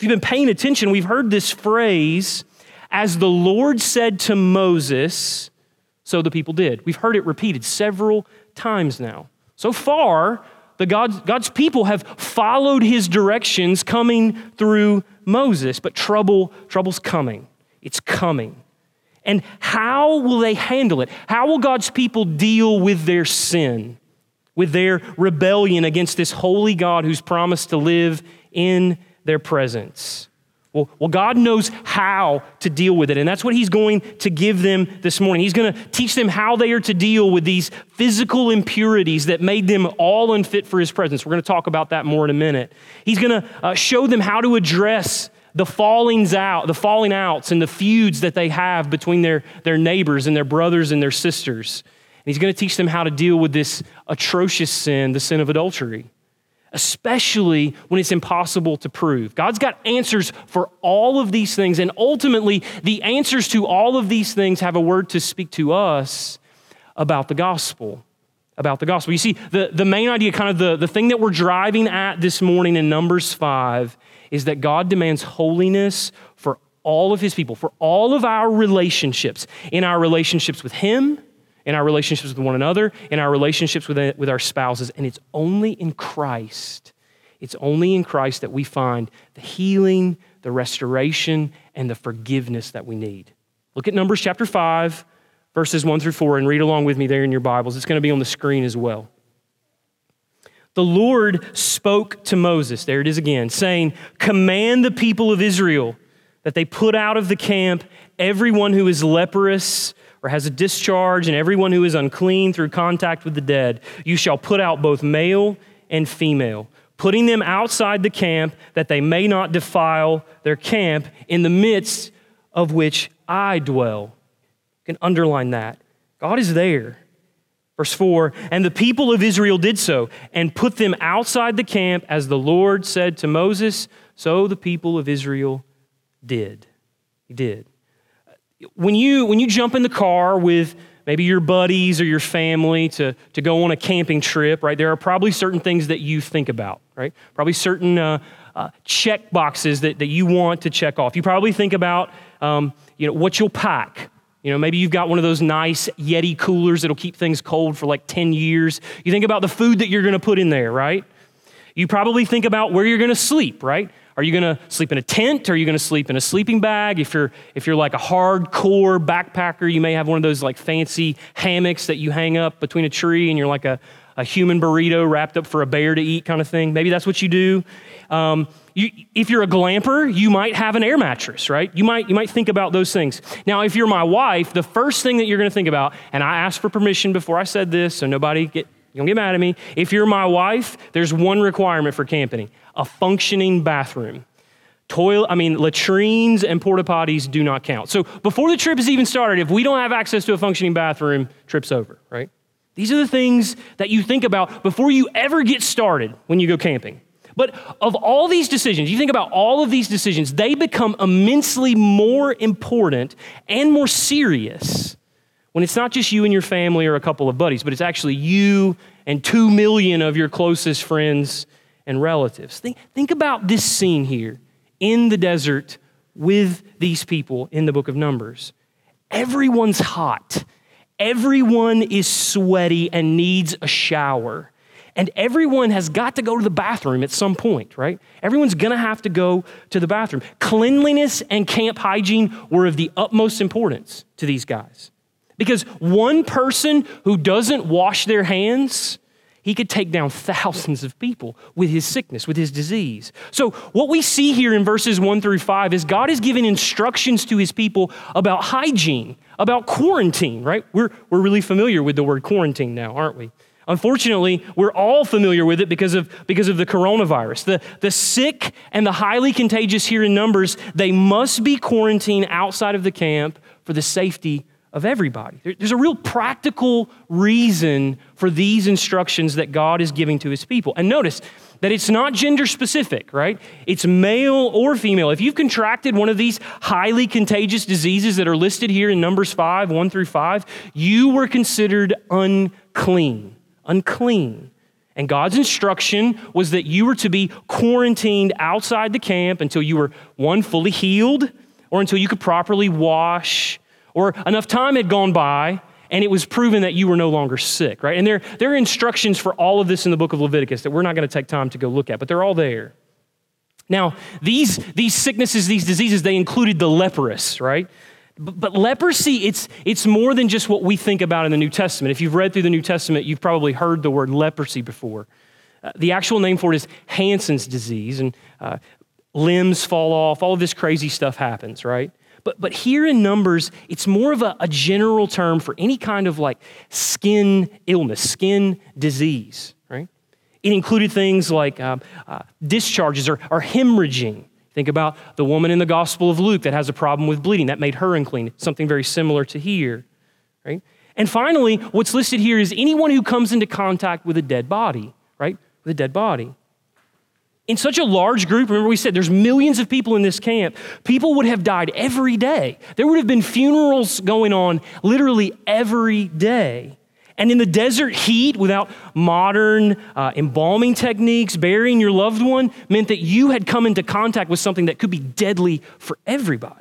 If you've been paying attention, we've heard this phrase, as the Lord said to Moses, so the people did. We've heard it repeated several times now. So far, the God's, God's people have followed his directions coming through Moses, but trouble, trouble's coming. It's coming. And how will they handle it? How will God's people deal with their sin, with their rebellion against this holy God who's promised to live in their presence? Well, well, God knows how to deal with it, and that's what He's going to give them this morning. He's going to teach them how they are to deal with these physical impurities that made them all unfit for His presence. We're going to talk about that more in a minute. He's going to uh, show them how to address the fallings out, the falling outs, and the feuds that they have between their, their neighbors and their brothers and their sisters. And He's going to teach them how to deal with this atrocious sin, the sin of adultery especially when it's impossible to prove. God's got answers for all of these things, and ultimately, the answers to all of these things have a word to speak to us about the gospel. About the gospel. You see, the, the main idea, kind of the, the thing that we're driving at this morning in Numbers 5, is that God demands holiness for all of his people, for all of our relationships, in our relationships with him in our relationships with one another, in our relationships with, with our spouses. And it's only in Christ, it's only in Christ that we find the healing, the restoration, and the forgiveness that we need. Look at Numbers chapter 5, verses 1 through 4, and read along with me there in your Bibles. It's going to be on the screen as well. The Lord spoke to Moses, there it is again, saying, Command the people of Israel that they put out of the camp everyone who is leprous or has a discharge, and everyone who is unclean through contact with the dead. You shall put out both male and female, putting them outside the camp that they may not defile their camp in the midst of which I dwell. You can underline that. God is there. Verse 4 And the people of Israel did so and put them outside the camp as the Lord said to Moses. So the people of Israel did. He did when you when you jump in the car with maybe your buddies or your family to, to go on a camping trip, right? There are probably certain things that you think about, right? Probably certain uh, uh, check boxes that, that you want to check off. You probably think about, um, you know, what you'll pack. You know, maybe you've got one of those nice Yeti coolers that'll keep things cold for like 10 years. You think about the food that you're going to put in there, right? You probably think about where you're going to sleep, right? Are you going to sleep in a tent? Are you going to sleep in a sleeping bag? If you're if you're like a hardcore backpacker, you may have one of those like fancy hammocks that you hang up between a tree and you're like a, a human burrito wrapped up for a bear to eat kind of thing. Maybe that's what you do. Um, you, if you're a glamper, you might have an air mattress, right? You might, you might think about those things. Now, if you're my wife, the first thing that you're going to think about, and I asked for permission before I said this, so nobody get, don't get mad at me. If you're my wife, there's one requirement for camping a functioning bathroom. Toilet, I mean, latrines and porta potties do not count. So before the trip is even started, if we don't have access to a functioning bathroom, trip's over, right? These are the things that you think about before you ever get started when you go camping. But of all these decisions, you think about all of these decisions, they become immensely more important and more serious when it's not just you and your family or a couple of buddies, but it's actually you and two million of your closest friends and relatives. Think, think about this scene here in the desert with these people in the book of Numbers. Everyone's hot, everyone is sweaty and needs a shower. And everyone has got to go to the bathroom at some point, right? Everyone's gonna have to go to the bathroom. Cleanliness and camp hygiene were of the utmost importance to these guys. Because one person who doesn't wash their hands he could take down thousands of people with his sickness, with his disease. So, what we see here in verses 1 through 5 is God is giving instructions to his people about hygiene, about quarantine, right? We're, we're really familiar with the word quarantine now, aren't we? Unfortunately, we're all familiar with it because of, because of the coronavirus. The, the sick and the highly contagious here in Numbers, they must be quarantined outside of the camp for the safety of everybody. There's a real practical reason for these instructions that God is giving to his people. And notice that it's not gender specific, right? It's male or female. If you've contracted one of these highly contagious diseases that are listed here in Numbers 5, 1 through 5, you were considered unclean. Unclean. And God's instruction was that you were to be quarantined outside the camp until you were, one, fully healed, or until you could properly wash, or enough time had gone by and it was proven that you were no longer sick, right? And there, there are instructions for all of this in the book of Leviticus that we're not going to take time to go look at, but they're all there. Now, these, these sicknesses, these diseases, they included the leprous, right? But, but leprosy, it's, it's more than just what we think about in the New Testament. If you've read through the New Testament, you've probably heard the word leprosy before. Uh, the actual name for it is Hansen's disease, and uh, limbs fall off, all of this crazy stuff happens, right? But, but here in Numbers, it's more of a, a general term for any kind of like skin illness, skin disease, right? It included things like uh, uh, discharges or, or hemorrhaging. Think about the woman in the Gospel of Luke that has a problem with bleeding. That made her unclean. Something very similar to here, right? And finally, what's listed here is anyone who comes into contact with a dead body, right? With a dead body in such a large group, remember we said there's millions of people in this camp, people would have died every day. There would have been funerals going on literally every day. And in the desert heat, without modern uh, embalming techniques, burying your loved one meant that you had come into contact with something that could be deadly for everybody.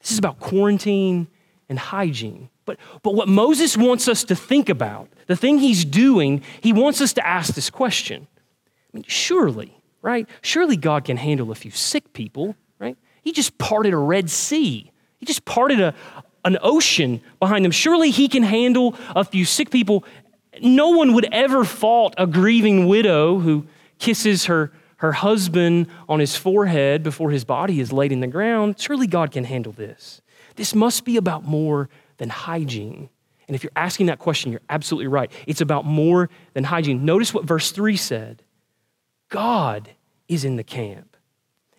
This is about quarantine and hygiene. But, but what Moses wants us to think about, the thing he's doing, he wants us to ask this question. I mean, surely, right? Surely God can handle a few sick people, right? He just parted a Red Sea. He just parted a, an ocean behind them. Surely he can handle a few sick people. No one would ever fault a grieving widow who kisses her, her husband on his forehead before his body is laid in the ground. Surely God can handle this. This must be about more than hygiene. And if you're asking that question, you're absolutely right. It's about more than hygiene. Notice what verse 3 said God is in the camp.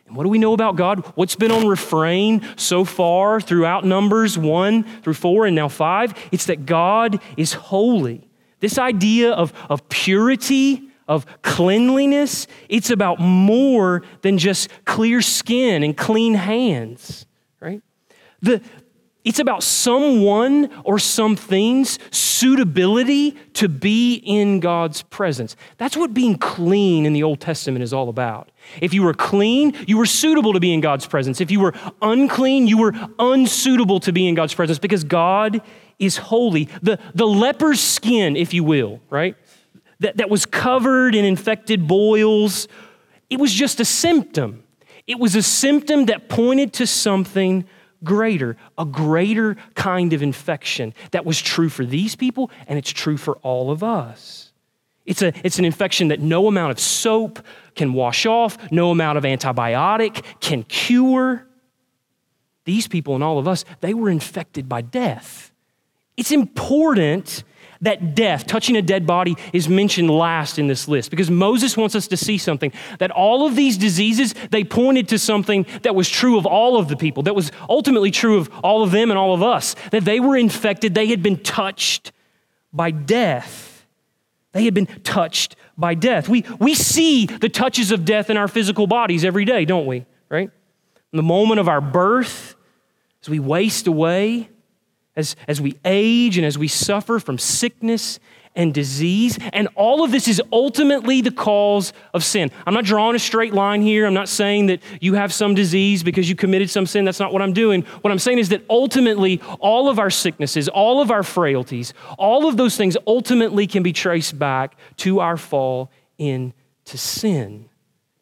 And what do we know about God? What's been on refrain so far throughout Numbers 1 through 4 and now 5? It's that God is holy. This idea of, of purity, of cleanliness, it's about more than just clear skin and clean hands, right? The, it's about someone or something's suitability to be in God's presence. That's what being clean in the Old Testament is all about. If you were clean, you were suitable to be in God's presence. If you were unclean, you were unsuitable to be in God's presence because God is holy. The, the leper's skin, if you will, right? That, that was covered in infected boils, it was just a symptom. It was a symptom that pointed to something greater, a greater kind of infection that was true for these people and it's true for all of us. It's, a, it's an infection that no amount of soap can wash off, no amount of antibiotic can cure. These people and all of us, they were infected by death. It's important that death, touching a dead body, is mentioned last in this list because Moses wants us to see something that all of these diseases, they pointed to something that was true of all of the people, that was ultimately true of all of them and all of us, that they were infected, they had been touched by death. They had been touched by death. We, we see the touches of death in our physical bodies every day, don't we? Right? The moment of our birth, as we waste away, as, as we age and as we suffer from sickness and disease. And all of this is ultimately the cause of sin. I'm not drawing a straight line here. I'm not saying that you have some disease because you committed some sin. That's not what I'm doing. What I'm saying is that ultimately, all of our sicknesses, all of our frailties, all of those things ultimately can be traced back to our fall into sin.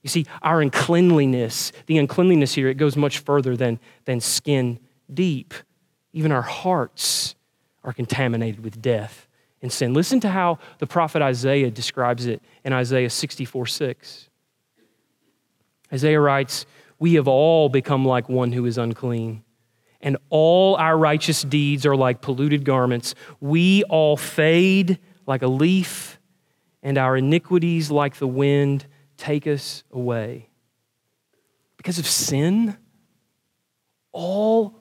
You see, our uncleanliness, the uncleanliness here, it goes much further than, than skin deep. Even our hearts are contaminated with death and sin. Listen to how the prophet Isaiah describes it in Isaiah 64 6. Isaiah writes, We have all become like one who is unclean, and all our righteous deeds are like polluted garments. We all fade like a leaf, and our iniquities, like the wind, take us away. Because of sin, all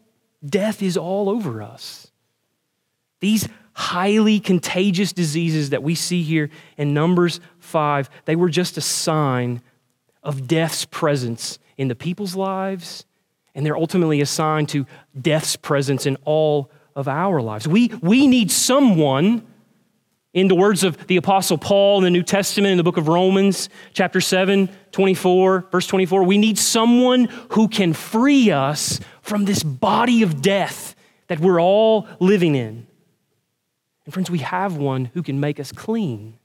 death is all over us. These highly contagious diseases that we see here in Numbers 5, they were just a sign of death's presence in the people's lives, and they're ultimately a sign to death's presence in all of our lives. We, we need someone In the words of the Apostle Paul in the New Testament, in the book of Romans, chapter 7, 24, verse 24, we need someone who can free us from this body of death that we're all living in. And friends, we have one who can make us clean.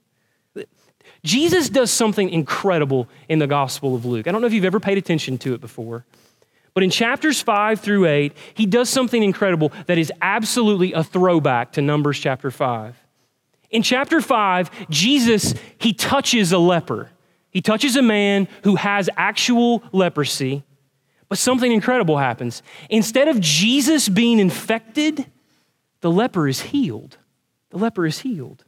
Jesus does something incredible in the Gospel of Luke. I don't know if you've ever paid attention to it before, but in chapters 5 through 8, he does something incredible that is absolutely a throwback to Numbers chapter 5. In chapter 5, Jesus, he touches a leper. He touches a man who has actual leprosy, but something incredible happens. Instead of Jesus being infected, the leper is healed. The leper is healed.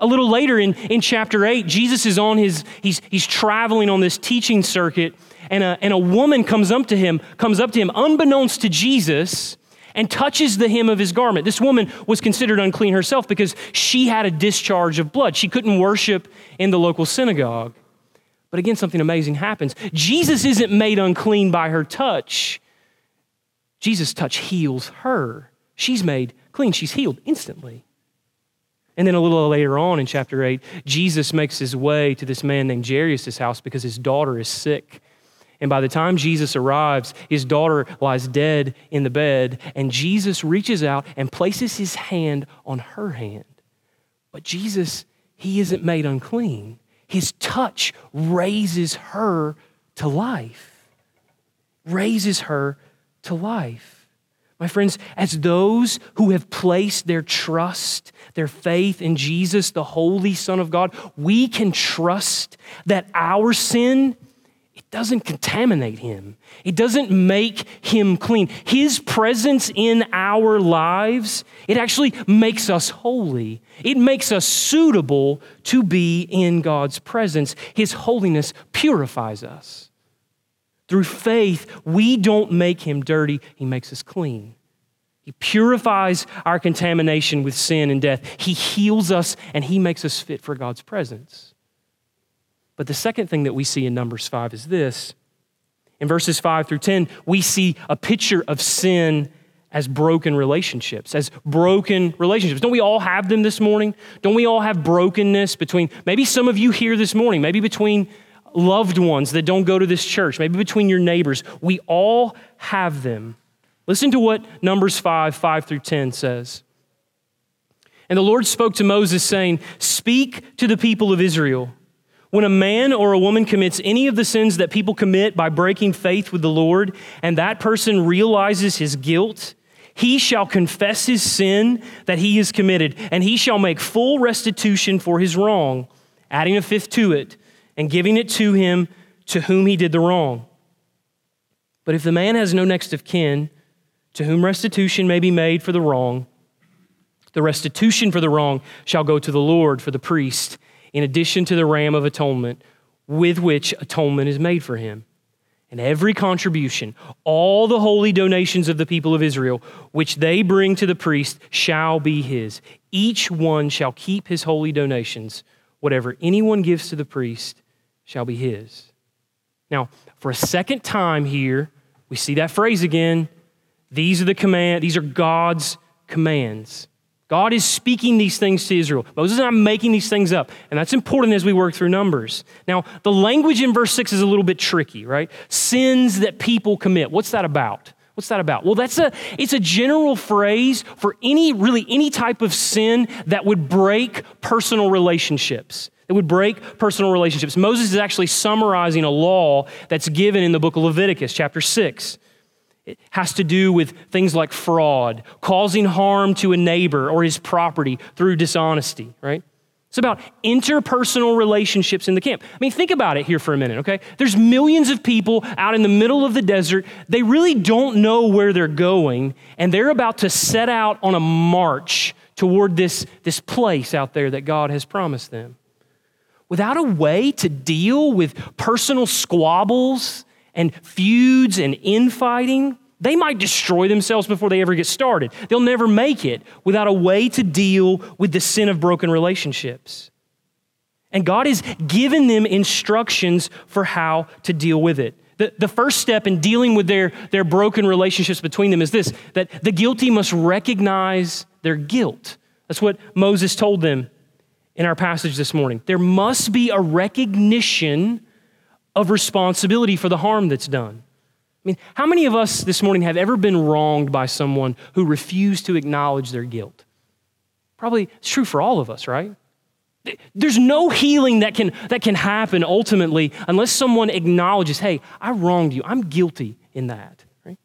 A little later in, in chapter 8, Jesus is on his, he's, he's traveling on this teaching circuit, and a, and a woman comes up to him, comes up to him, unbeknownst to Jesus, and touches the hem of his garment. This woman was considered unclean herself because she had a discharge of blood. She couldn't worship in the local synagogue. But again, something amazing happens. Jesus isn't made unclean by her touch. Jesus' touch heals her. She's made clean. She's healed instantly. And then a little later on in chapter 8, Jesus makes his way to this man named Jairus' house because his daughter is sick. And by the time Jesus arrives, his daughter lies dead in the bed, and Jesus reaches out and places his hand on her hand. But Jesus, he isn't made unclean. His touch raises her to life, raises her to life. My friends, as those who have placed their trust, their faith in Jesus, the Holy Son of God, we can trust that our sin doesn't contaminate him. It doesn't make him clean. His presence in our lives, it actually makes us holy. It makes us suitable to be in God's presence. His holiness purifies us. Through faith, we don't make him dirty, he makes us clean. He purifies our contamination with sin and death. He heals us and he makes us fit for God's presence. But the second thing that we see in Numbers 5 is this. In verses 5 through 10, we see a picture of sin as broken relationships, as broken relationships. Don't we all have them this morning? Don't we all have brokenness between, maybe some of you here this morning, maybe between loved ones that don't go to this church, maybe between your neighbors. We all have them. Listen to what Numbers 5, 5 through 10 says. And the Lord spoke to Moses, saying, Speak to the people of Israel when a man or a woman commits any of the sins that people commit by breaking faith with the Lord, and that person realizes his guilt, he shall confess his sin that he has committed, and he shall make full restitution for his wrong, adding a fifth to it, and giving it to him to whom he did the wrong. But if the man has no next of kin, to whom restitution may be made for the wrong, the restitution for the wrong shall go to the Lord for the priest in addition to the ram of atonement with which atonement is made for him. And every contribution, all the holy donations of the people of Israel, which they bring to the priest, shall be his. Each one shall keep his holy donations. Whatever anyone gives to the priest shall be his. Now, for a second time here, we see that phrase again. These are the command, these are God's commands. God is speaking these things to Israel. Moses is not making these things up. And that's important as we work through Numbers. Now, the language in verse 6 is a little bit tricky, right? Sins that people commit. What's that about? What's that about? Well, that's a it's a general phrase for any really any type of sin that would break personal relationships. It would break personal relationships. Moses is actually summarizing a law that's given in the book of Leviticus, chapter 6. It has to do with things like fraud, causing harm to a neighbor or his property through dishonesty, right? It's about interpersonal relationships in the camp. I mean, think about it here for a minute, okay? There's millions of people out in the middle of the desert. They really don't know where they're going, and they're about to set out on a march toward this, this place out there that God has promised them. Without a way to deal with personal squabbles and feuds and infighting, they might destroy themselves before they ever get started. They'll never make it without a way to deal with the sin of broken relationships. And God has given them instructions for how to deal with it. The, the first step in dealing with their, their broken relationships between them is this that the guilty must recognize their guilt. That's what Moses told them in our passage this morning. There must be a recognition of responsibility for the harm that's done. I mean, how many of us this morning have ever been wronged by someone who refused to acknowledge their guilt? Probably it's true for all of us, right? There's no healing that can, that can happen ultimately unless someone acknowledges, hey, I wronged you. I'm guilty in that. Right?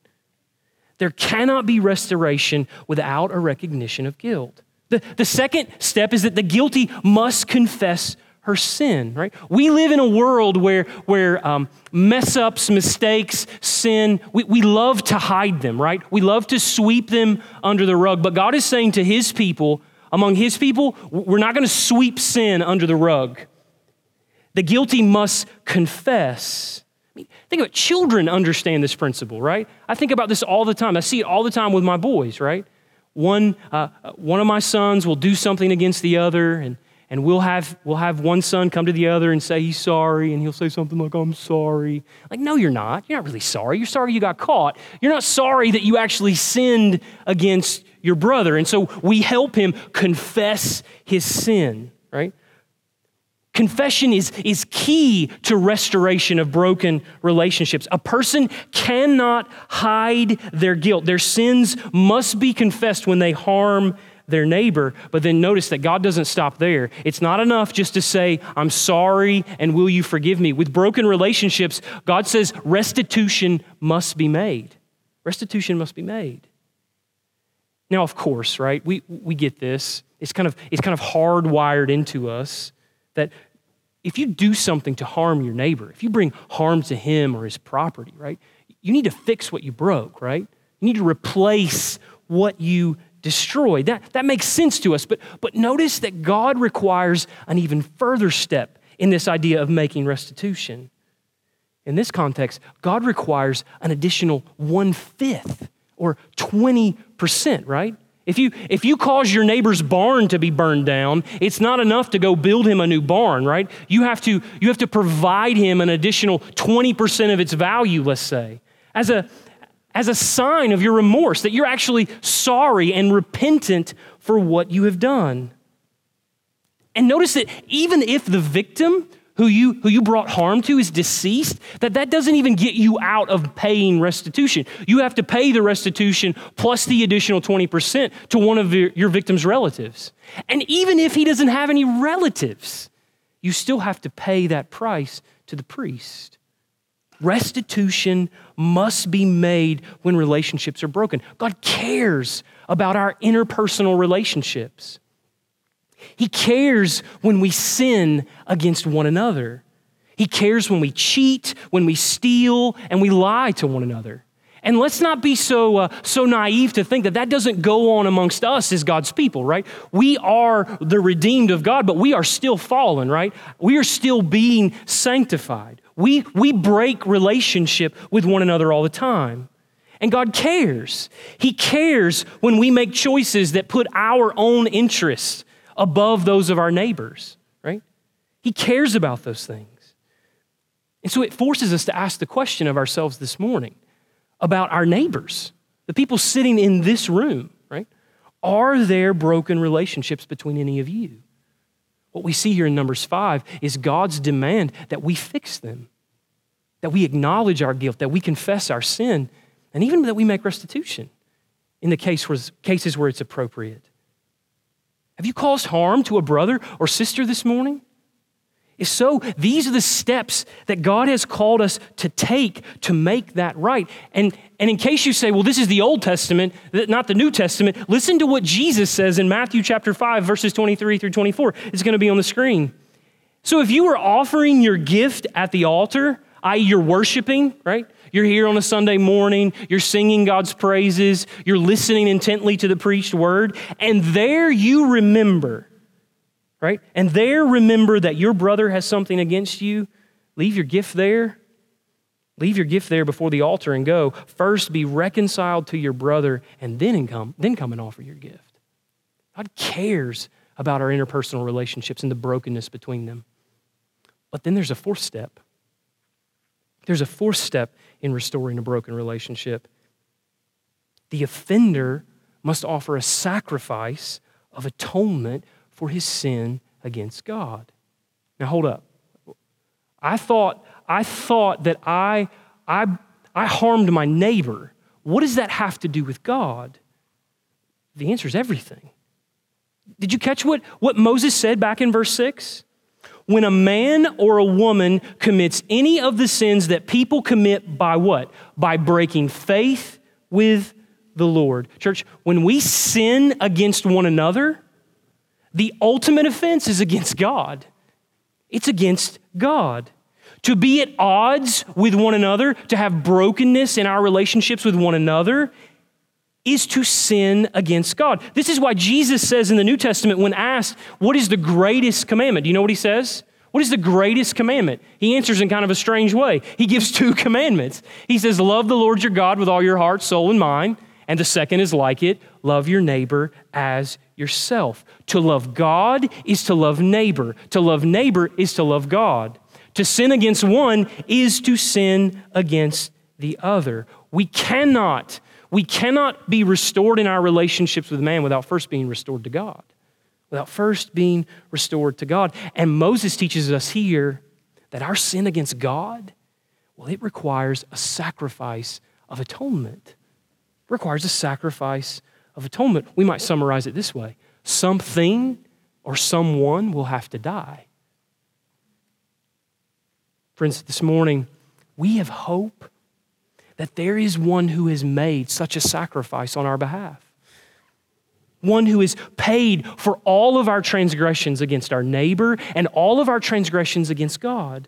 There cannot be restoration without a recognition of guilt. The, the second step is that the guilty must confess her sin, right? We live in a world where, where um, mess ups, mistakes, sin, we, we love to hide them, right? We love to sweep them under the rug. But God is saying to his people, among his people, we're not going to sweep sin under the rug. The guilty must confess. I mean, think about it. children understand this principle, right? I think about this all the time. I see it all the time with my boys, right? One, uh, one of my sons will do something against the other, and, and we'll, have, we'll have one son come to the other and say he's sorry, and he'll say something like, I'm sorry. Like, no, you're not. You're not really sorry. You're sorry you got caught. You're not sorry that you actually sinned against your brother. And so we help him confess his sin, right? Confession is, is key to restoration of broken relationships. A person cannot hide their guilt. Their sins must be confessed when they harm their neighbor. But then notice that God doesn't stop there. It's not enough just to say, I'm sorry and will you forgive me? With broken relationships, God says restitution must be made. Restitution must be made. Now, of course, right, we, we get this. It's kind, of, it's kind of hardwired into us that if you do something to harm your neighbor, if you bring harm to him or his property, right, you need to fix what you broke, right? You need to replace what you destroyed. That, that makes sense to us. But, but notice that God requires an even further step in this idea of making restitution. In this context, God requires an additional one fifth or 20%, right? If you, if you cause your neighbor's barn to be burned down, it's not enough to go build him a new barn, right? You have to, you have to provide him an additional 20% of its value, let's say, as a, as a sign of your remorse, that you're actually sorry and repentant for what you have done. And notice that even if the victim who you, who you brought harm to is deceased, that that doesn't even get you out of paying restitution. You have to pay the restitution plus the additional 20% to one of your, your victim's relatives. And even if he doesn't have any relatives, you still have to pay that price to the priest. Restitution must be made when relationships are broken. God cares about our interpersonal relationships. He cares when we sin against one another. He cares when we cheat, when we steal, and we lie to one another. And let's not be so, uh, so naive to think that that doesn't go on amongst us as God's people, right? We are the redeemed of God, but we are still fallen, right? We are still being sanctified. We, we break relationship with one another all the time. And God cares. He cares when we make choices that put our own interests above those of our neighbors, right? He cares about those things. And so it forces us to ask the question of ourselves this morning about our neighbors, the people sitting in this room, right? Are there broken relationships between any of you? What we see here in Numbers 5 is God's demand that we fix them, that we acknowledge our guilt, that we confess our sin, and even that we make restitution in the case where, cases where it's appropriate. Have you caused harm to a brother or sister this morning? If so, these are the steps that God has called us to take to make that right. And, and in case you say, well, this is the Old Testament, not the New Testament, listen to what Jesus says in Matthew chapter 5, verses 23 through 24. It's going to be on the screen. So if you were offering your gift at the altar, i.e., you're worshiping, right? You're here on a Sunday morning, you're singing God's praises, you're listening intently to the preached word, and there you remember, right? And there remember that your brother has something against you. Leave your gift there. Leave your gift there before the altar and go. First be reconciled to your brother and then come, then come and offer your gift. God cares about our interpersonal relationships and the brokenness between them. But then there's a fourth step. There's a fourth step in restoring a broken relationship. The offender must offer a sacrifice of atonement for his sin against God. Now hold up. I thought, I thought that I, I, I harmed my neighbor. What does that have to do with God? The answer is everything. Did you catch what, what Moses said back in verse 6? When a man or a woman commits any of the sins that people commit by what? By breaking faith with the Lord. Church, when we sin against one another, the ultimate offense is against God. It's against God. To be at odds with one another, to have brokenness in our relationships with one another, is to sin against God. This is why Jesus says in the New Testament, when asked, What is the greatest commandment? Do you know what he says? What is the greatest commandment? He answers in kind of a strange way. He gives two commandments. He says, Love the Lord your God with all your heart, soul, and mind. And the second is like it love your neighbor as yourself. To love God is to love neighbor. To love neighbor is to love God. To sin against one is to sin against the other. We cannot, we cannot be restored in our relationships with man without first being restored to God. Without first being restored to God. And Moses teaches us here that our sin against God, well, it requires a sacrifice of atonement. It requires a sacrifice of atonement. We might summarize it this way something or someone will have to die. Friends, this morning, we have hope that there is one who has made such a sacrifice on our behalf. One who has paid for all of our transgressions against our neighbor and all of our transgressions against God.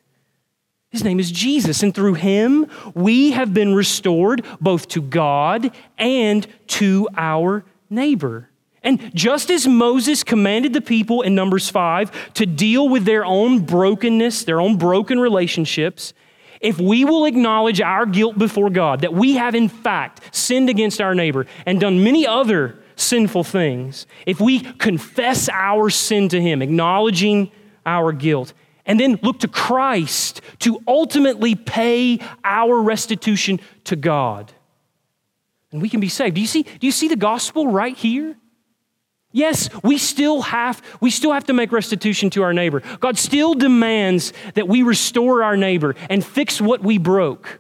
His name is Jesus, and through him we have been restored both to God and to our neighbor. And just as Moses commanded the people in Numbers 5 to deal with their own brokenness, their own broken relationships, if we will acknowledge our guilt before God, that we have in fact sinned against our neighbor and done many other sinful things, if we confess our sin to Him, acknowledging our guilt, and then look to Christ to ultimately pay our restitution to God, and we can be saved. Do you see, do you see the gospel right here? Yes, we still have we still have to make restitution to our neighbor. God still demands that we restore our neighbor and fix what we broke.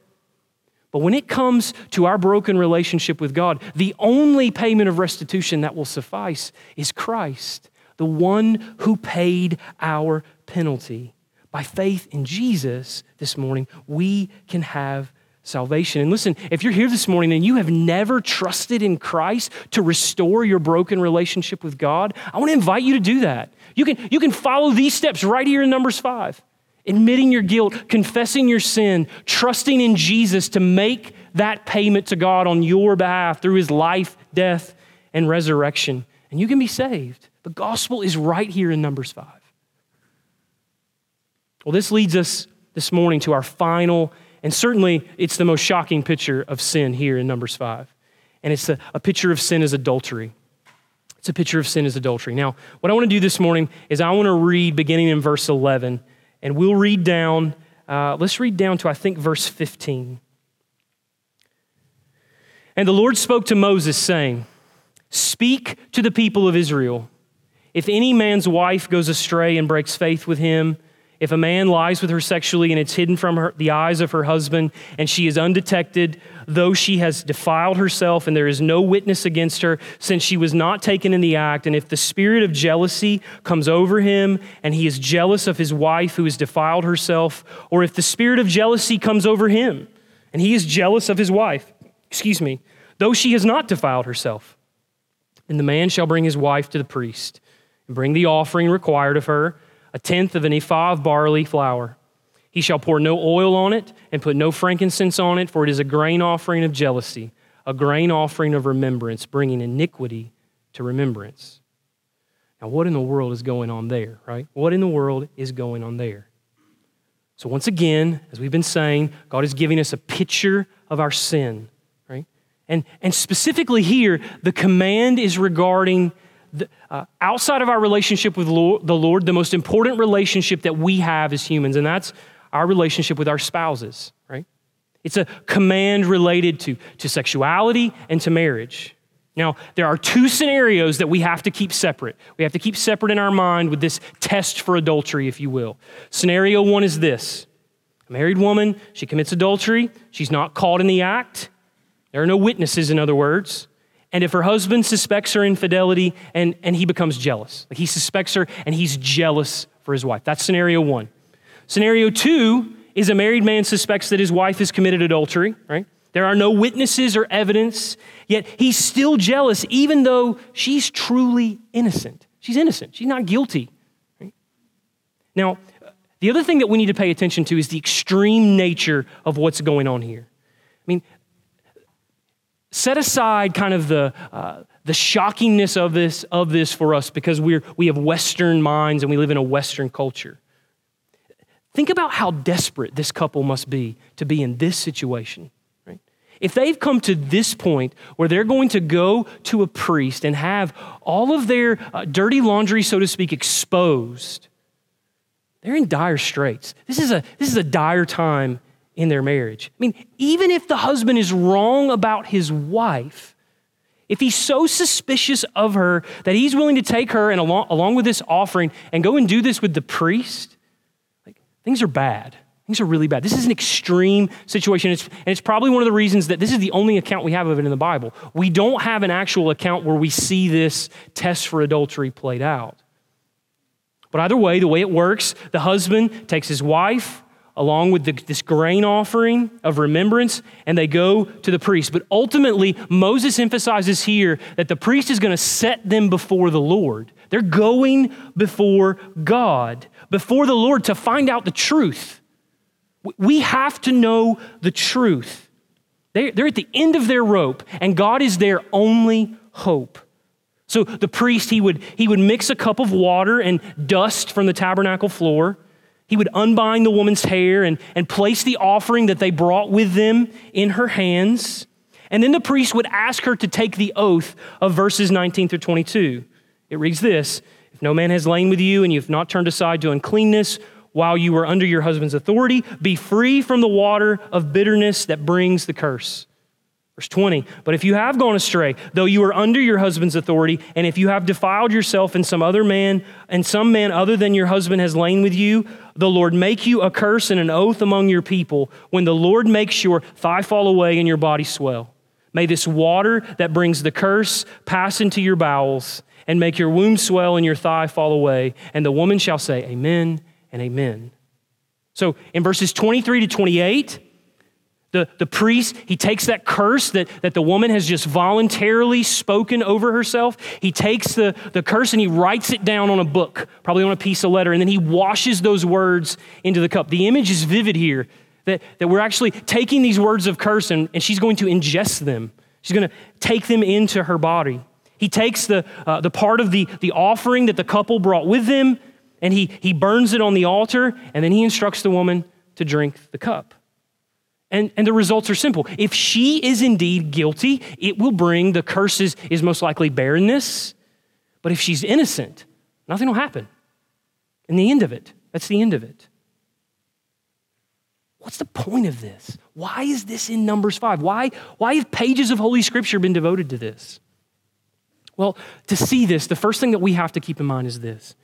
But when it comes to our broken relationship with God, the only payment of restitution that will suffice is Christ, the one who paid our penalty. By faith in Jesus this morning, we can have salvation. And listen, if you're here this morning and you have never trusted in Christ to restore your broken relationship with God, I want to invite you to do that. You can, you can follow these steps right here in Numbers 5. Admitting your guilt, confessing your sin, trusting in Jesus to make that payment to God on your behalf through his life, death, and resurrection. And you can be saved. The gospel is right here in Numbers 5. Well, this leads us this morning to our final and certainly, it's the most shocking picture of sin here in Numbers 5. And it's a, a picture of sin as adultery. It's a picture of sin as adultery. Now, what I want to do this morning is I want to read beginning in verse 11, and we'll read down, uh, let's read down to, I think, verse 15. And the Lord spoke to Moses, saying, Speak to the people of Israel. If any man's wife goes astray and breaks faith with him, if a man lies with her sexually and it's hidden from her, the eyes of her husband, and she is undetected, though she has defiled herself and there is no witness against her, since she was not taken in the act, and if the spirit of jealousy comes over him and he is jealous of his wife who has defiled herself, or if the spirit of jealousy comes over him and he is jealous of his wife, excuse me, though she has not defiled herself, then the man shall bring his wife to the priest and bring the offering required of her a tenth of an ephah of barley flour. He shall pour no oil on it and put no frankincense on it, for it is a grain offering of jealousy, a grain offering of remembrance, bringing iniquity to remembrance. Now, what in the world is going on there, right? What in the world is going on there? So, once again, as we've been saying, God is giving us a picture of our sin, right? And, and specifically here, the command is regarding the, uh, outside of our relationship with Lord, the Lord, the most important relationship that we have as humans, and that's our relationship with our spouses, right? It's a command related to, to sexuality and to marriage. Now, there are two scenarios that we have to keep separate. We have to keep separate in our mind with this test for adultery, if you will. Scenario one is this a married woman, she commits adultery, she's not caught in the act. There are no witnesses, in other words. And if her husband suspects her infidelity and, and he becomes jealous, like he suspects her and he's jealous for his wife. That's scenario one. Scenario two is a married man suspects that his wife has committed adultery, right? There are no witnesses or evidence, yet he's still jealous, even though she's truly innocent. She's innocent, she's not guilty. Right? Now, the other thing that we need to pay attention to is the extreme nature of what's going on here. I mean, set aside kind of the, uh, the shockingness of this, of this for us because we're, we have Western minds and we live in a Western culture. Think about how desperate this couple must be to be in this situation. If they've come to this point where they're going to go to a priest and have all of their uh, dirty laundry, so to speak, exposed, they're in dire straits. This is, a, this is a dire time in their marriage. I mean, even if the husband is wrong about his wife, if he's so suspicious of her that he's willing to take her and along, along with this offering and go and do this with the priest, like Things are bad. Things are really bad. This is an extreme situation. It's, and it's probably one of the reasons that this is the only account we have of it in the Bible. We don't have an actual account where we see this test for adultery played out. But either way, the way it works, the husband takes his wife along with the, this grain offering of remembrance, and they go to the priest. But ultimately, Moses emphasizes here that the priest is going to set them before the Lord. They're going before God before the Lord to find out the truth. We have to know the truth. They're at the end of their rope, and God is their only hope. So the priest, he would, he would mix a cup of water and dust from the tabernacle floor. He would unbind the woman's hair and, and place the offering that they brought with them in her hands. And then the priest would ask her to take the oath of verses 19 through 22. It reads this if no man has lain with you and you've not turned aside to uncleanness while you were under your husband's authority, be free from the water of bitterness that brings the curse. Verse 20, but if you have gone astray, though you are under your husband's authority, and if you have defiled yourself and some other man, and some man other than your husband has lain with you, the Lord make you a curse and an oath among your people when the Lord makes your thigh fall away and your body swell. May this water that brings the curse pass into your bowels and make your womb swell and your thigh fall away. And the woman shall say, Amen and Amen. So in verses 23 to 28, the, the priest, he takes that curse that, that the woman has just voluntarily spoken over herself. He takes the, the curse and he writes it down on a book, probably on a piece of letter, and then he washes those words into the cup. The image is vivid here that, that we're actually taking these words of curse and, and she's going to ingest them. She's going to take them into her body. He takes the, uh, the part of the, the offering that the couple brought with them and he, he burns it on the altar and then he instructs the woman to drink the cup. And, and the results are simple. If she is indeed guilty, it will bring the curses, is most likely barrenness. But if she's innocent, nothing will happen. And the end of it, that's the end of it. What's the point of this? Why is this in Numbers 5? Why, why have pages of Holy Scripture been devoted to this? Well, to see this, the first thing that we have to keep in mind is this.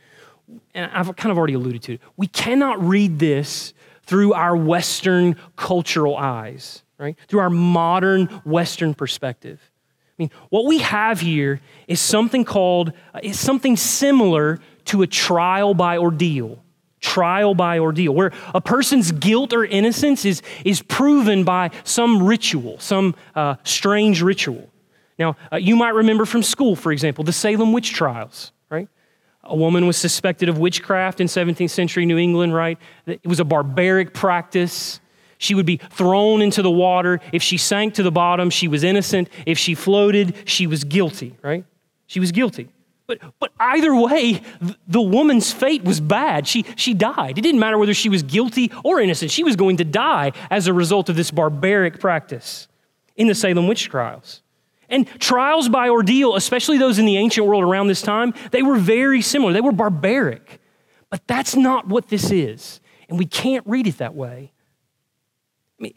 And I've kind of already alluded to it. We cannot read this through our Western cultural eyes, right? Through our modern Western perspective. I mean, what we have here is something called, uh, is something similar to a trial by ordeal. Trial by ordeal, where a person's guilt or innocence is, is proven by some ritual, some uh, strange ritual. Now, uh, you might remember from school, for example, the Salem witch trials? A woman was suspected of witchcraft in 17th century New England, right? It was a barbaric practice. She would be thrown into the water. If she sank to the bottom, she was innocent. If she floated, she was guilty, right? She was guilty. But, but either way, the woman's fate was bad. She, she died. It didn't matter whether she was guilty or innocent. She was going to die as a result of this barbaric practice in the Salem witch trials. And trials by ordeal, especially those in the ancient world around this time, they were very similar. They were barbaric. But that's not what this is. And we can't read it that way. I mean,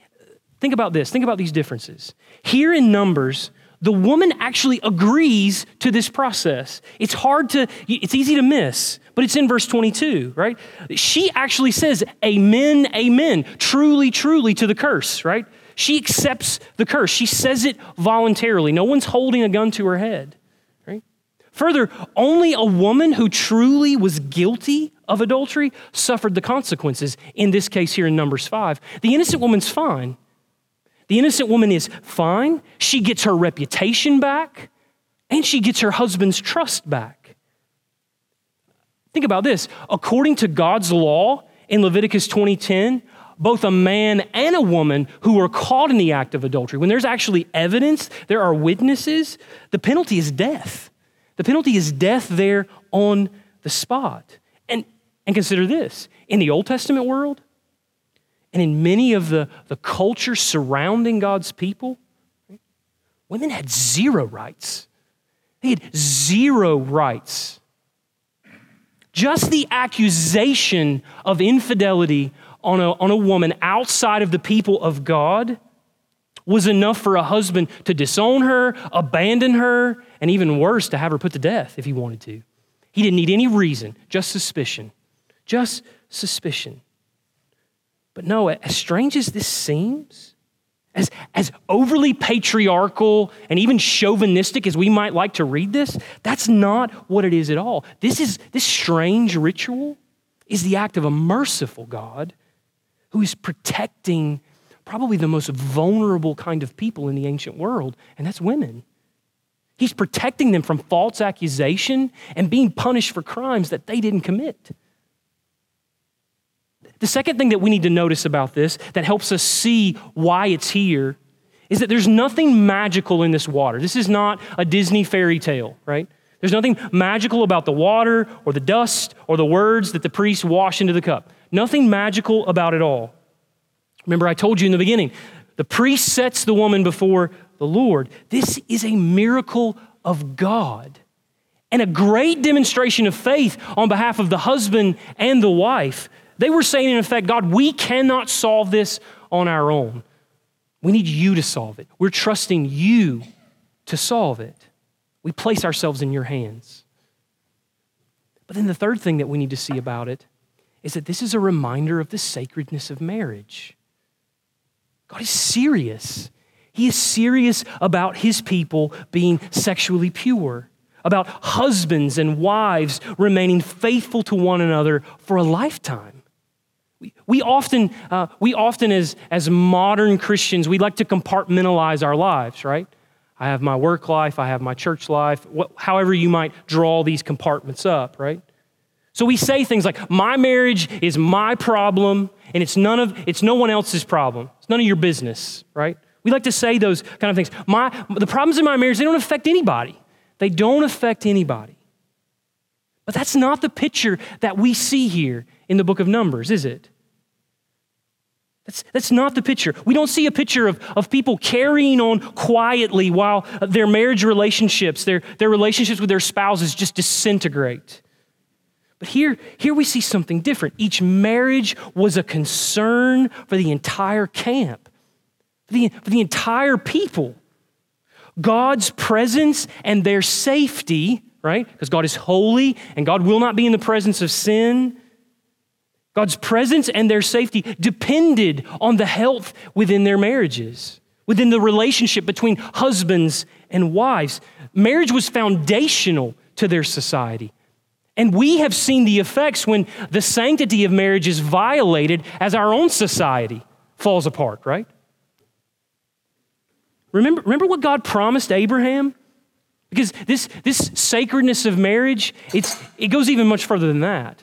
think about this. Think about these differences. Here in Numbers, the woman actually agrees to this process. It's hard to, it's easy to miss, but it's in verse 22, right? She actually says, Amen, amen, truly, truly to the curse, right? She accepts the curse. She says it voluntarily. No one's holding a gun to her head, right? Further, only a woman who truly was guilty of adultery suffered the consequences, in this case here in Numbers 5. The innocent woman's fine. The innocent woman is fine. She gets her reputation back and she gets her husband's trust back. Think about this. According to God's law in Leviticus 20:10, both a man and a woman who are caught in the act of adultery, when there's actually evidence, there are witnesses, the penalty is death. The penalty is death there on the spot. And, and consider this in the Old Testament world, and in many of the, the cultures surrounding God's people, women had zero rights. They had zero rights. Just the accusation of infidelity on a, on a woman outside of the people of God was enough for a husband to disown her, abandon her, and even worse, to have her put to death if he wanted to. He didn't need any reason, just suspicion. Just suspicion. But no, as strange as this seems, as, as overly patriarchal and even chauvinistic as we might like to read this, that's not what it is at all. This is this strange ritual is the act of a merciful God who is protecting probably the most vulnerable kind of people in the ancient world, and that's women. He's protecting them from false accusation and being punished for crimes that they didn't commit. The second thing that we need to notice about this that helps us see why it's here is that there's nothing magical in this water. This is not a Disney fairy tale, right? There's nothing magical about the water or the dust or the words that the priest wash into the cup. Nothing magical about it all. Remember, I told you in the beginning, the priest sets the woman before the Lord. This is a miracle of God and a great demonstration of faith on behalf of the husband and the wife they were saying, in effect, God, we cannot solve this on our own. We need you to solve it. We're trusting you to solve it. We place ourselves in your hands. But then the third thing that we need to see about it is that this is a reminder of the sacredness of marriage. God is serious. He is serious about his people being sexually pure, about husbands and wives remaining faithful to one another for a lifetime. We, often, uh, we often as, as modern Christians, we like to compartmentalize our lives, right? I have my work life, I have my church life, however you might draw these compartments up, right? So we say things like, my marriage is my problem, and it's none of it's no one else's problem. It's none of your business, right? We like to say those kind of things. My the problems in my marriage, they don't affect anybody. They don't affect anybody. But that's not the picture that we see here in the book of Numbers, is it? That's, that's not the picture. We don't see a picture of, of people carrying on quietly while their marriage relationships, their, their relationships with their spouses just disintegrate. But here, here we see something different. Each marriage was a concern for the entire camp, for the, for the entire people. God's presence and their safety, right? Because God is holy and God will not be in the presence of sin. God's presence and their safety depended on the health within their marriages, within the relationship between husbands and wives. Marriage was foundational to their society. And we have seen the effects when the sanctity of marriage is violated as our own society falls apart, right? Remember, remember what God promised Abraham? Because this, this sacredness of marriage, it's, it goes even much further than that.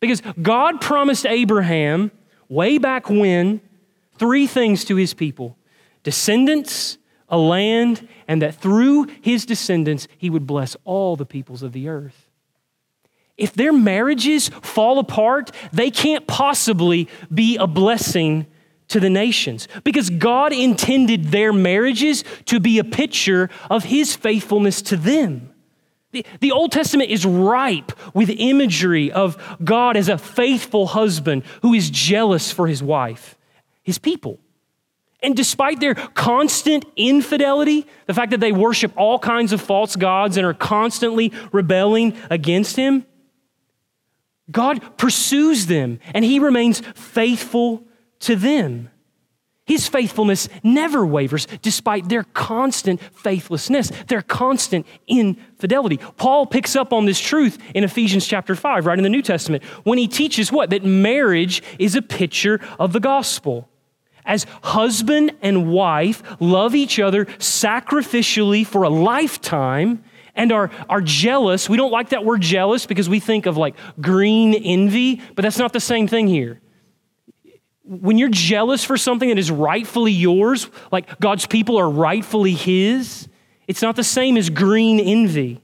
Because God promised Abraham way back when three things to his people descendants, a land, and that through his descendants he would bless all the peoples of the earth. If their marriages fall apart, they can't possibly be a blessing to the nations because God intended their marriages to be a picture of his faithfulness to them. The, Old Testament is ripe with imagery of God as a faithful husband who is jealous for his wife, his people. And despite their constant infidelity, the fact that they worship all kinds of false gods and are constantly rebelling against Him, God pursues them and He remains faithful to them. His faithfulness never wavers despite their constant faithlessness, their constant infidelity. Paul picks up on this truth in Ephesians chapter 5, right in the New Testament, when he teaches what? That marriage is a picture of the gospel. As husband and wife love each other sacrificially for a lifetime and are, are jealous. We don't like that word jealous because we think of like green envy, but that's not the same thing here when you're jealous for something that is rightfully yours, like God's people are rightfully His, it's not the same as green envy.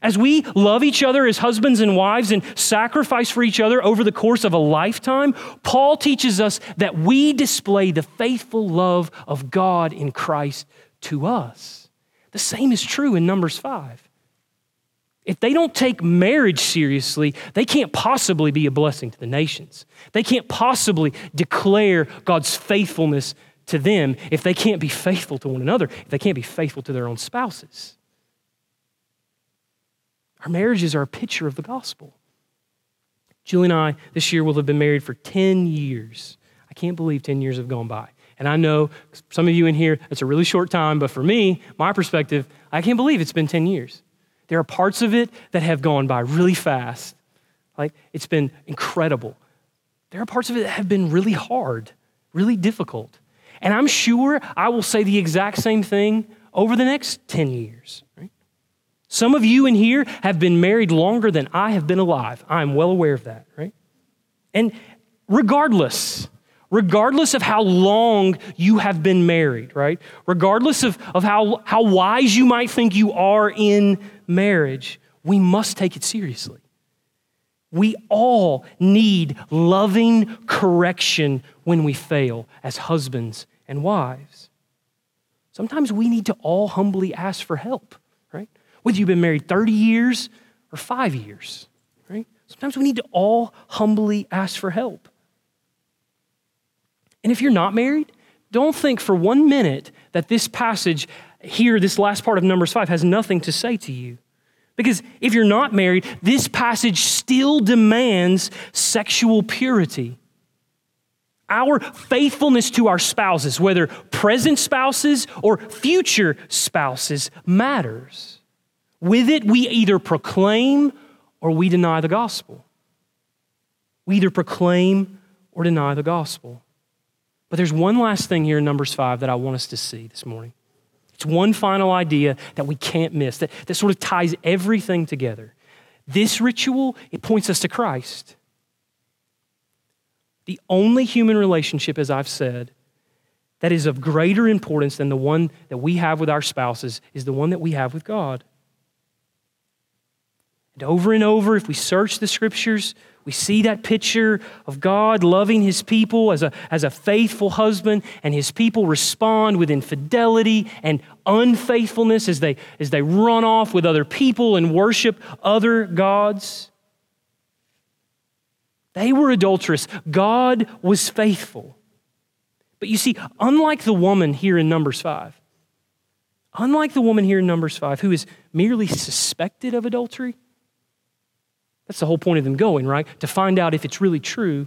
As we love each other as husbands and wives and sacrifice for each other over the course of a lifetime, Paul teaches us that we display the faithful love of God in Christ to us. The same is true in Numbers 5. If they don't take marriage seriously, they can't possibly be a blessing to the nations. They can't possibly declare God's faithfulness to them if they can't be faithful to one another, if they can't be faithful to their own spouses. Our marriages are a picture of the gospel. Julie and I this year will have been married for 10 years. I can't believe 10 years have gone by. And I know some of you in here, it's a really short time, but for me, my perspective, I can't believe it's been 10 years. There are parts of it that have gone by really fast. Like it's been incredible. There are parts of it that have been really hard, really difficult. And I'm sure I will say the exact same thing over the next 10 years. Right? Some of you in here have been married longer than I have been alive. I'm well aware of that, right? And regardless, regardless of how long you have been married, right? Regardless of, of how, how wise you might think you are in marriage, we must take it seriously. We all need loving correction when we fail as husbands and wives. Sometimes we need to all humbly ask for help, right? Whether you've been married 30 years or five years, right? Sometimes we need to all humbly ask for help. And if you're not married, don't think for one minute that this passage here, this last part of Numbers 5, has nothing to say to you. Because if you're not married, this passage still demands sexual purity. Our faithfulness to our spouses, whether present spouses or future spouses, matters. With it, we either proclaim or we deny the gospel. We either proclaim or deny the gospel. But there's one last thing here in Numbers 5 that I want us to see this morning. It's one final idea that we can't miss, that, that sort of ties everything together. This ritual, it points us to Christ. The only human relationship, as I've said, that is of greater importance than the one that we have with our spouses is the one that we have with God. And over and over, if we search the scriptures, we see that picture of God loving his people as a, as a faithful husband, and his people respond with infidelity and unfaithfulness as they, as they run off with other people and worship other gods. They were adulterous. God was faithful. But you see, unlike the woman here in Numbers 5, unlike the woman here in Numbers 5 who is merely suspected of adultery, that's the whole point of them going, right? To find out if it's really true.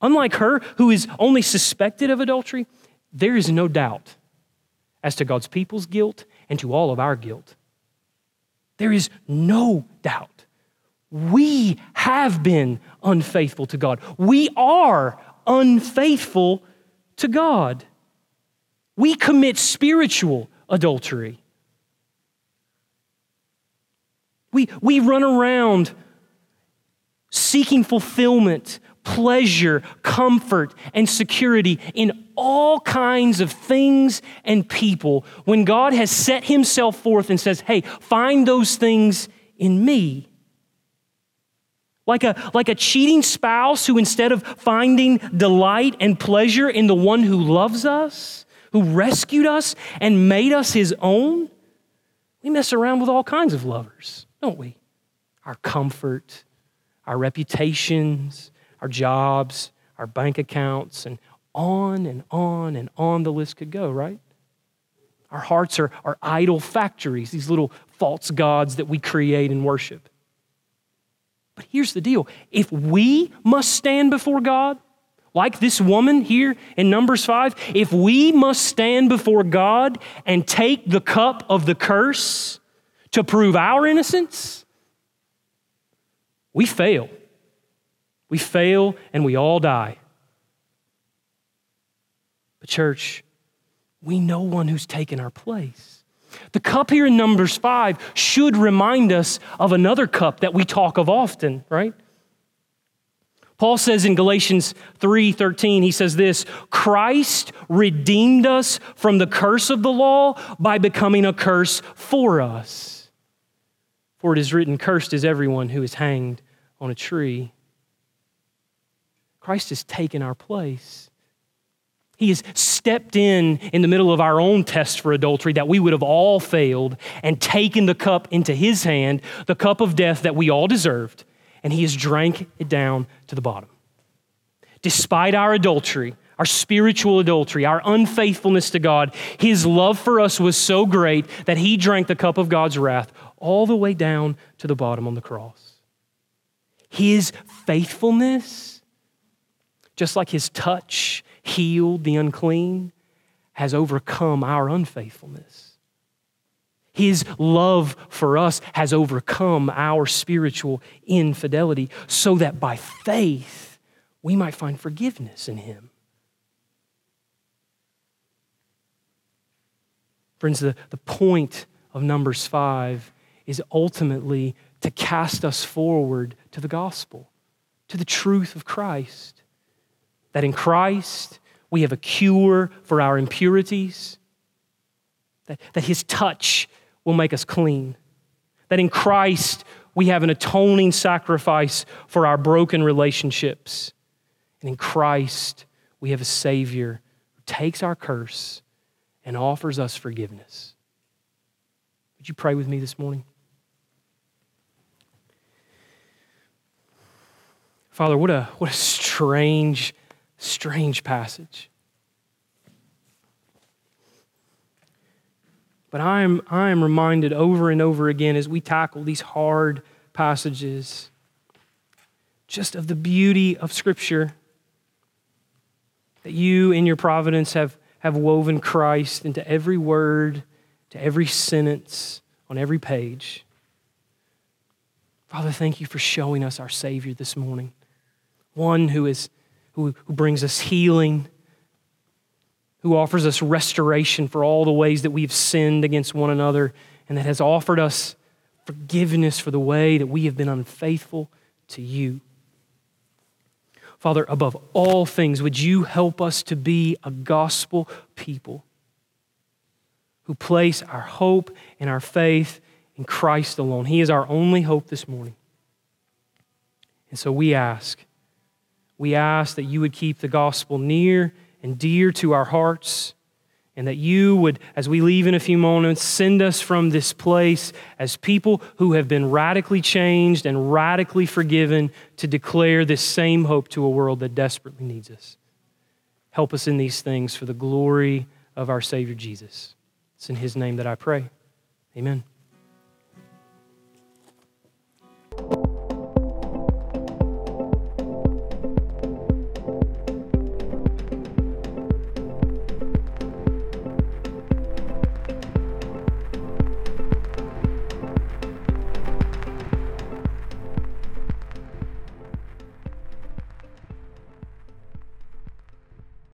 Unlike her, who is only suspected of adultery, there is no doubt as to God's people's guilt and to all of our guilt. There is no doubt. We have been unfaithful to God. We are unfaithful to God. We commit spiritual adultery. We, we run around seeking fulfillment, pleasure, comfort, and security in all kinds of things and people when God has set Himself forth and says, Hey, find those things in me. Like a, like a cheating spouse who, instead of finding delight and pleasure in the one who loves us, who rescued us and made us his own, we mess around with all kinds of lovers, don't we? Our comfort, our reputations, our jobs, our bank accounts, and on and on and on the list could go, right? Our hearts are, are idol factories, these little false gods that we create and worship. But here's the deal if we must stand before God, like this woman here in Numbers 5, if we must stand before God and take the cup of the curse to prove our innocence, we fail. We fail and we all die. But, church, we know one who's taken our place. The cup here in Numbers 5 should remind us of another cup that we talk of often, right? Paul says in Galatians 3:13 he says this, Christ redeemed us from the curse of the law by becoming a curse for us. For it is written, cursed is everyone who is hanged on a tree. Christ has taken our place. He has stepped in in the middle of our own test for adultery that we would have all failed and taken the cup into his hand, the cup of death that we all deserved, and he has drank it down to the bottom. Despite our adultery, our spiritual adultery, our unfaithfulness to God, his love for us was so great that he drank the cup of God's wrath all the way down to the bottom on the cross. His faithfulness, just like his touch healed the unclean, has overcome our unfaithfulness. His love for us has overcome our spiritual infidelity so that by faith we might find forgiveness in Him. Friends, the, the point of Numbers 5 is ultimately to cast us forward to the gospel, to the truth of Christ. That in Christ we have a cure for our impurities, that, that His touch will make us clean, that in Christ we have an atoning sacrifice for our broken relationships, and in Christ we have a Savior who takes our curse and offers us forgiveness. Would you pray with me this morning? Father, what a, what a strange, strange passage. But I am, I am reminded over and over again as we tackle these hard passages just of the beauty of Scripture. That you, in your providence, have, have woven Christ into every word, to every sentence, on every page. Father, thank you for showing us our Savior this morning one who, is, who, who brings us healing, who offers us restoration for all the ways that we've sinned against one another, and that has offered us forgiveness for the way that we have been unfaithful to you. Father, above all things, would you help us to be a gospel people who place our hope and our faith in Christ alone? He is our only hope this morning. And so we ask we ask that you would keep the gospel near and dear to our hearts, and that you would, as we leave in a few moments, send us from this place as people who have been radically changed and radically forgiven to declare this same hope to a world that desperately needs us. Help us in these things for the glory of our Savior Jesus. It's in His name that I pray. Amen.